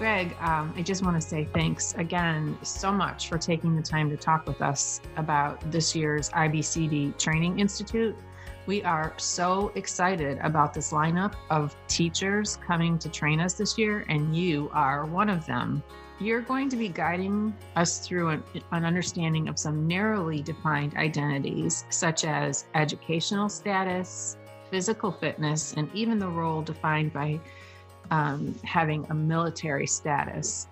Greg, um, I just want to say thanks again so much for taking the time to talk with us about this year's IBCD Training Institute. We are so excited about this lineup of teachers coming to train us this year, and you are one of them. You're going to be guiding us through an, an understanding of some narrowly defined identities, such as educational status, physical fitness, and even the role defined by um, having a military status.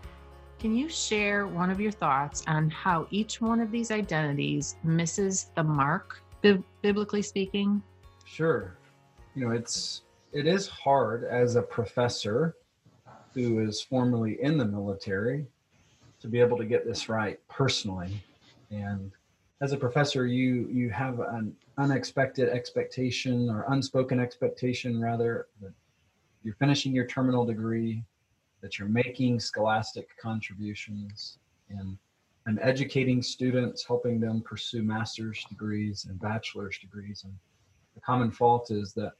Can you share one of your thoughts on how each one of these identities misses the mark, bi- biblically speaking? Sure. You know, it's it is hard as a professor who is formerly in the military to be able to get this right personally. And as a professor, you you have an unexpected expectation or unspoken expectation rather that you're finishing your terminal degree, that you're making scholastic contributions, and I'm educating students, helping them pursue master's degrees and bachelor's degrees. And the common fault is that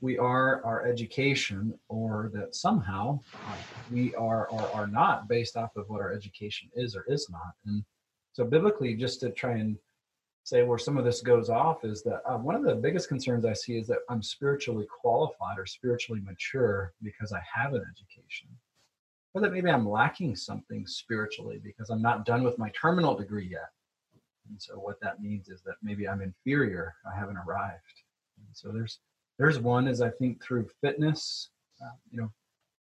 we are our education, or that somehow uh, we are or are not based off of what our education is or is not. And so, biblically, just to try and say where some of this goes off is that uh, one of the biggest concerns I see is that I'm spiritually qualified or spiritually mature because I have an education. Or that maybe I'm lacking something spiritually because I'm not done with my terminal degree yet. And so what that means is that maybe I'm inferior. I haven't arrived. And so there's there's one is I think through fitness. Uh, you know,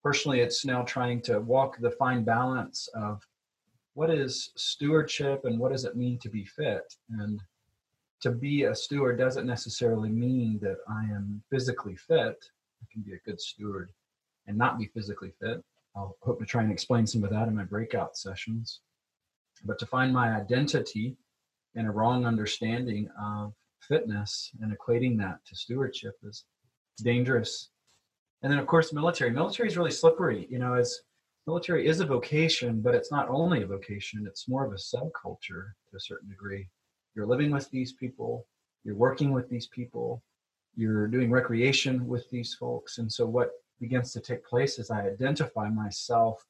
personally, it's now trying to walk the fine balance of what is stewardship and what does it mean to be fit and to be a steward doesn't necessarily mean that I am physically fit. I can be a good steward and not be physically fit. I'll hope to try and explain some of that in my breakout sessions. But to find my identity in a wrong understanding of fitness and equating that to stewardship is dangerous. And then, of course, military. Military is really slippery. You know, as military is a vocation, but it's not only a vocation, it's more of a subculture to a certain degree you're living with these people, you're working with these people, you're doing recreation with these folks. And so what begins to take place is I identify myself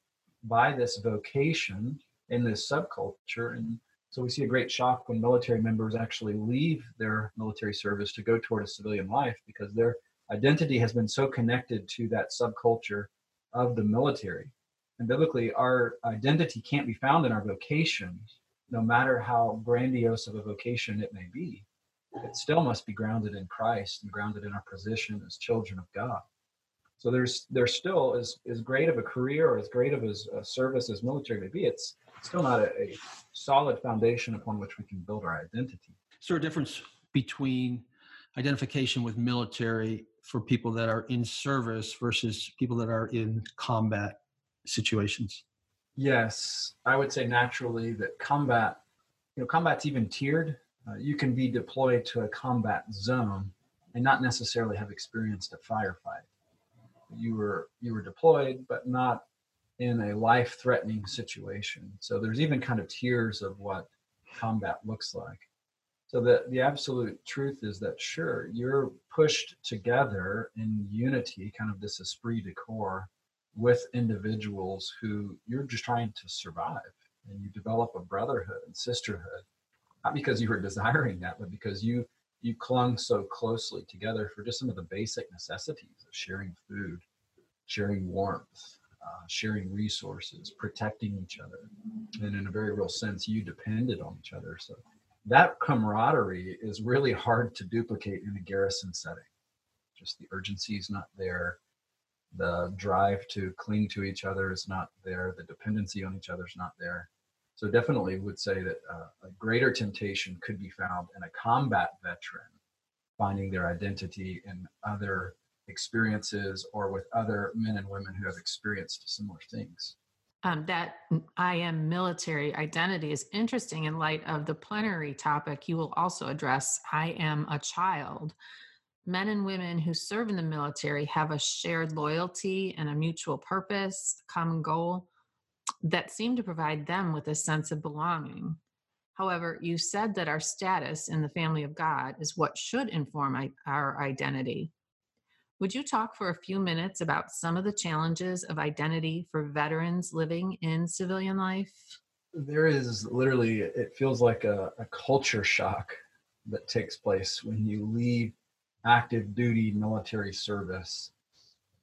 by this vocation in this subculture. And so we see a great shock when military members actually leave their military service to go toward a civilian life because their identity has been so connected to that subculture of the military. And biblically, our identity can't be found in our vocation no matter how grandiose of a vocation it may be, it still must be grounded in Christ and grounded in our position as children of God. So there's there's still as as great of a career or as great of a, a service as military may be, it's still not a, a solid foundation upon which we can build our identity. Is there a difference between identification with military for people that are in service versus people that are in combat situations? Yes, I would say naturally that combat, you know, combat's even tiered. Uh, you can be deployed to a combat zone and not necessarily have experienced a firefight. You were you were deployed, but not in a life-threatening situation. So there's even kind of tiers of what combat looks like. So the, the absolute truth is that sure, you're pushed together in unity, kind of this esprit de corps, with individuals who you're just trying to survive and you develop a brotherhood and sisterhood not because you were desiring that but because you you clung so closely together for just some of the basic necessities of sharing food sharing warmth uh, sharing resources protecting each other and in a very real sense you depended on each other. So that camaraderie is really hard to duplicate in a garrison setting. Just the urgency is not there the drive to cling to each other is not there the dependency on each other is not there. So definitely would say that uh, a greater temptation could be found in a combat veteran finding their identity in other experiences or with other men and women who have experienced similar things. Um, that I am military identity is interesting in light of the plenary topic. You will also address I am a child men and women who serve in the military have a shared loyalty and a mutual purpose, common goal that seem to provide them with a sense of belonging. However, you said that our status in the family of God is what should inform our identity. Would you talk for a few minutes about some of the challenges of identity for veterans living in civilian life? There is literally, it feels like a, a culture shock that takes place when you leave active duty military service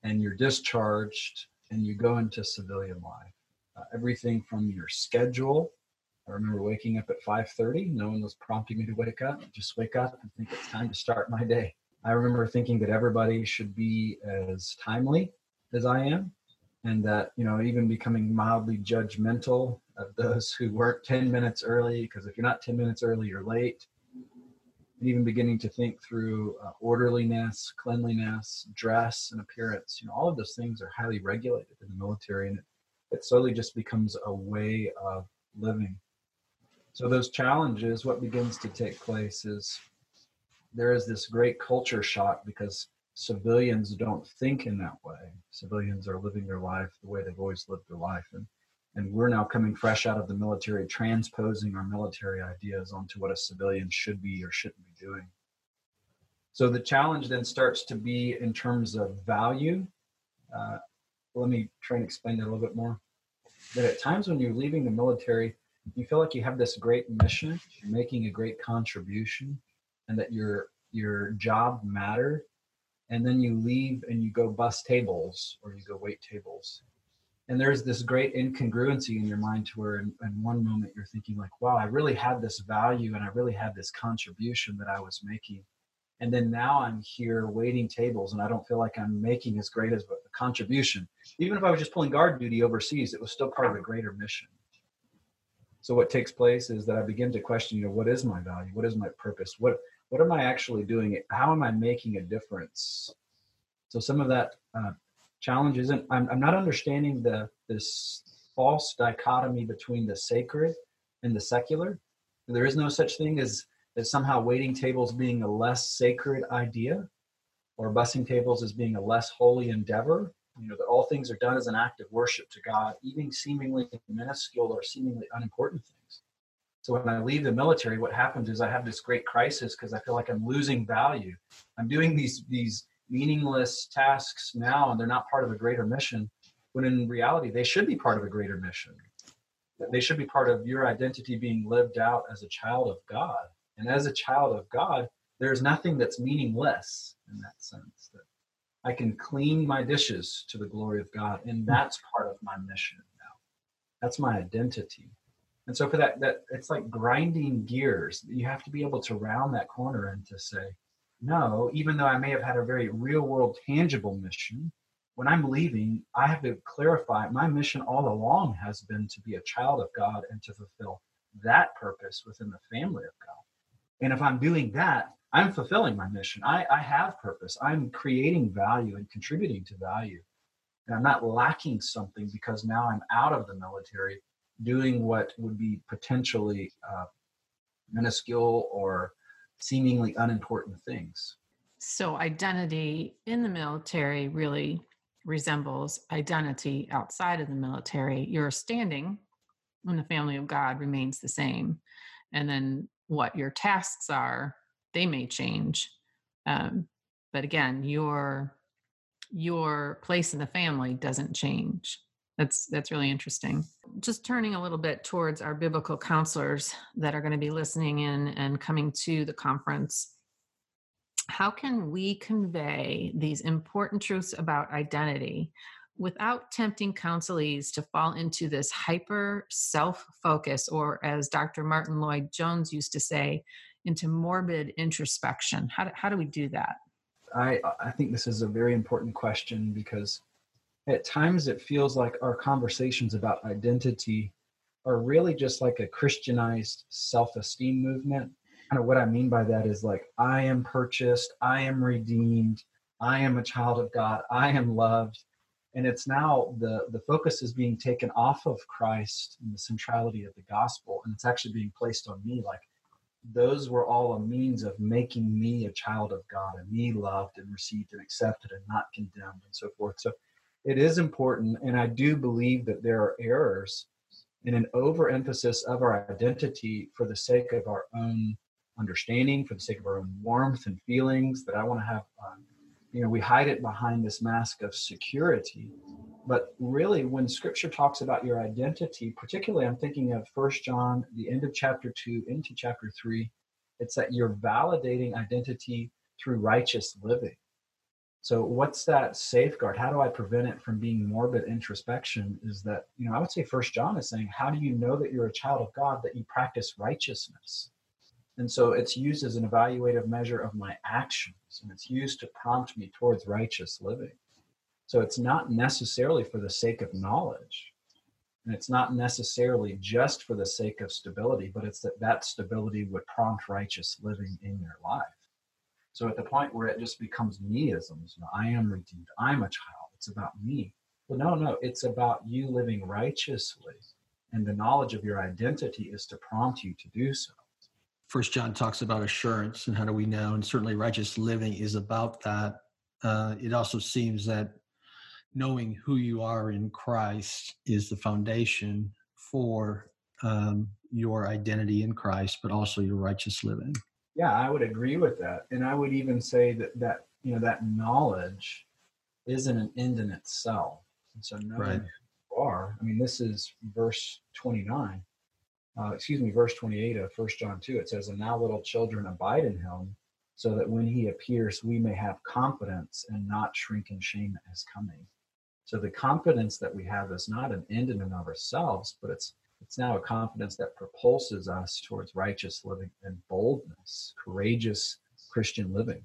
and you're discharged and you go into civilian life. Uh, everything from your schedule. I remember waking up at 5:30. No one was prompting me to wake up. Just wake up and think it's time to start my day. I remember thinking that everybody should be as timely as I am, and that you know even becoming mildly judgmental of those who weren't 10 minutes early because if you're not 10 minutes early, you're late. Even beginning to think through uh, orderliness, cleanliness, dress, and appearance. You know, all of those things are highly regulated in the military, and it, it slowly just becomes a way of living. So those challenges, what begins to take place is there is this great culture shock because civilians don't think in that way. Civilians are living their life the way they've always lived their life. And, and we're now coming fresh out of the military, transposing our military ideas onto what a civilian should be or shouldn't be doing. So the challenge then starts to be in terms of value. Uh, let me try and explain that a little bit more. That at times when you're leaving the military, you feel like you have this great mission, you're making a great contribution, and that your your job mattered and then you leave and you go bus tables or you go wait tables and there's this great incongruency in your mind to where in, in, one moment you're thinking like wow i really had this value and i really had this contribution that i was making. And then now i'm here waiting tables and i don't feel like i'm making as great as a contribution. Even if i was just pulling guard duty overseas it was still part of a greater mission. So what takes place is that i begin to question you know what is my value? What is my purpose? What what am I actually doing? How am I making a difference? So some of that uh, challenge isn't. I'm, I'm not understanding the this false dichotomy between the sacred and the secular. There is no such thing as as somehow waiting tables being a less sacred idea, or busing tables as being a less holy endeavor. You know that all things are done as an act of worship to God, even seemingly minuscule or seemingly unimportant things. So when I leave the military, what happens is I have this great crisis because I feel like I'm losing value. I'm doing these these meaningless tasks now, and they're not part of a greater mission. When in reality, they should be part of a greater mission. They should be part of your identity being lived out as a child of God. And as a child of God, there's nothing that's meaningless in that sense. That I can clean my dishes to the glory of God, and that's part of my mission now. That's my identity. And so for that, that it's like grinding gears. You have to be able to round that corner and to say, no, even though I may have had a very real world tangible mission, when I'm leaving, I have to clarify my mission all along has been to be a child of God and to fulfill that purpose within the family of God. And if I'm doing that, I'm fulfilling my mission. I, I have purpose. I'm creating value and contributing to value. And I'm not lacking something because now I'm out of the military doing what would be potentially uh, minuscule or seemingly unimportant things. So, identity in the military really resembles identity outside of the military. Your standing in the family of God remains the same. And then what your tasks are, they may change. Um, but again, your your place in the family doesn't change that's that's really interesting. Just turning a little bit towards our biblical counselors that are going to be listening in and coming to the conference. How can we convey these important truths about identity without tempting counselees to fall into this hyper self focus or as dr Martyn Lloyd-Jones used to say into morbid introspection? How do, how do we do that? I, I think this is a very important question because at times it feels like our conversations about identity are really just like a Christianized self esteem movement. Kind of what I mean by that is like, I am purchased, I am redeemed, I am a child of God, I am loved. And it's now the, the focus is being taken off of Christ and the centrality of the gospel, and it's actually being placed on me. Like, those were all a means of making me a child of God and me loved and received and accepted and not condemned and so forth. So it is important, and I do believe that there are errors in an overemphasis of our identity for the sake of our own understanding, for the sake of our own warmth and feelings. That I want to have um, you know we hide it behind this mask of security but really when scripture talks about your identity particularly i'm thinking of first john the end of chapter 2 into chapter 3 it's that you're validating identity through righteous living so what's that safeguard how do i prevent it from being morbid introspection is that you know i would say first john is saying how do you know that you're a child of god that you practice righteousness and so it's used as an evaluative measure of my actions, and it's used to prompt me towards righteous living. So it's not necessarily for the sake of knowledge. And it's not necessarily just for the sake of stability, but it's that that stability would prompt righteous living in your life. So at the point where it just becomes meisms, you know, I am redeemed, I'm a child, it's about me. Well, no, no, it's about you living righteously. And the knowledge of your identity is to prompt you to do so. First John talks about assurance and how do we know, and certainly righteous living is about that. Uh, it also seems that knowing who you are in Christ is the foundation for um, your identity in Christ, but also your righteous living. Yeah, I would agree with that, and I would even say that that you know that knowledge isn't an end in itself. And so knowing right. who are, I mean, this is verse twenty nine uh, excuse me, verse 28 of First John 2, it says, And now little children abide in him, so that when he appears, we may have confidence and not shrink in shame at his coming. So the confidence that we have is not an end in and of ourselves, but it's it's now a confidence that propulses us towards righteous living and boldness, courageous Christian living.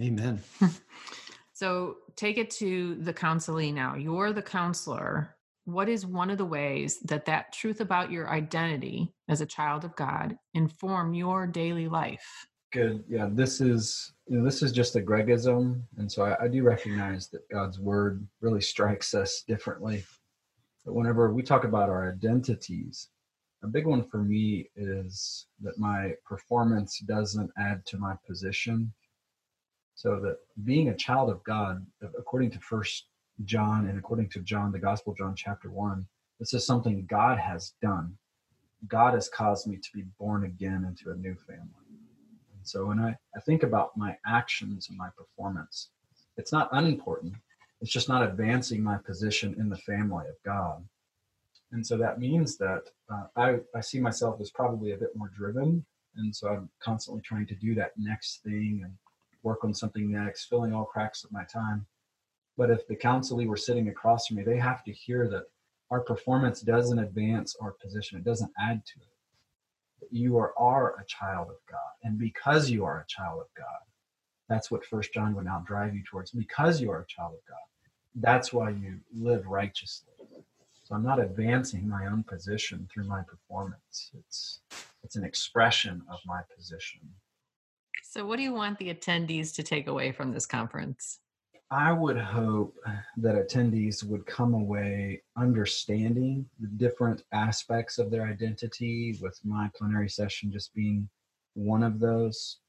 Amen. so take it to the counselee now. You're the counselor what is one of the ways that that truth about your identity as a child of God inform your daily life? Good. Yeah, this is you know this is just a Gregism, and so I, I do recognize that God's word really strikes us differently. But whenever we talk about our identities, a big one for me is that my performance doesn't add to my position. So that being a child of God, according to First John and according to John, the Gospel John chapter 1, this is something God has done. God has caused me to be born again into a new family. And so when I, I think about my actions and my performance, it's not unimportant. It's just not advancing my position in the family of God. And so that means that uh, I, I see myself as probably a bit more driven. And so I'm constantly trying to do that next thing and work on something next, filling all cracks of my time. But if the counselee were sitting across from me, they have to hear that our performance doesn't advance our position, it doesn't add to it. You are, are a child of God. And because you are a child of God, that's what First John would now drive you towards. Because you are a child of God, that's why you live righteously. So I'm not advancing my own position through my performance. It's it's an expression of my position. So what do you want the attendees to take away from this conference? I would hope that attendees would come away understanding the different aspects of their identity, with my plenary session just being one of those.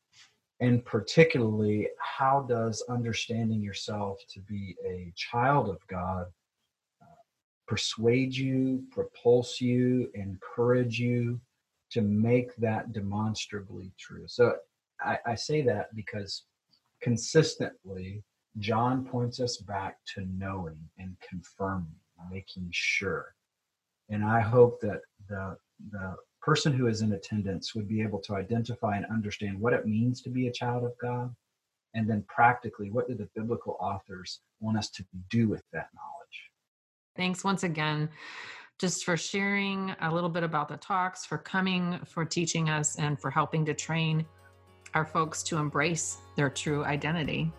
And particularly, how does understanding yourself to be a child of God uh, persuade you, propulse you, encourage you to make that demonstrably true? So I, I say that because consistently, John points us back to knowing and confirming, making sure. And I hope that the the person who is in attendance would be able to identify and understand what it means to be a child of God, and then practically, what do the biblical authors want us to do with that knowledge? Thanks once again just for sharing a little bit about the talks, for coming, for teaching us, and for helping to train our folks to embrace their true identity.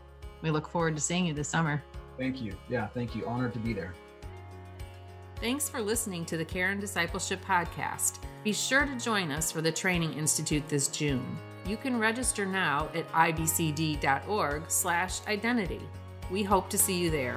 We look forward to seeing you this summer. Thank you. Yeah, thank you. Honored to be there. Thanks for listening to the Care and Discipleship Podcast. Be sure to join us for the Training Institute this June. You can register now at ibcd.org slash identity. We hope to see you there.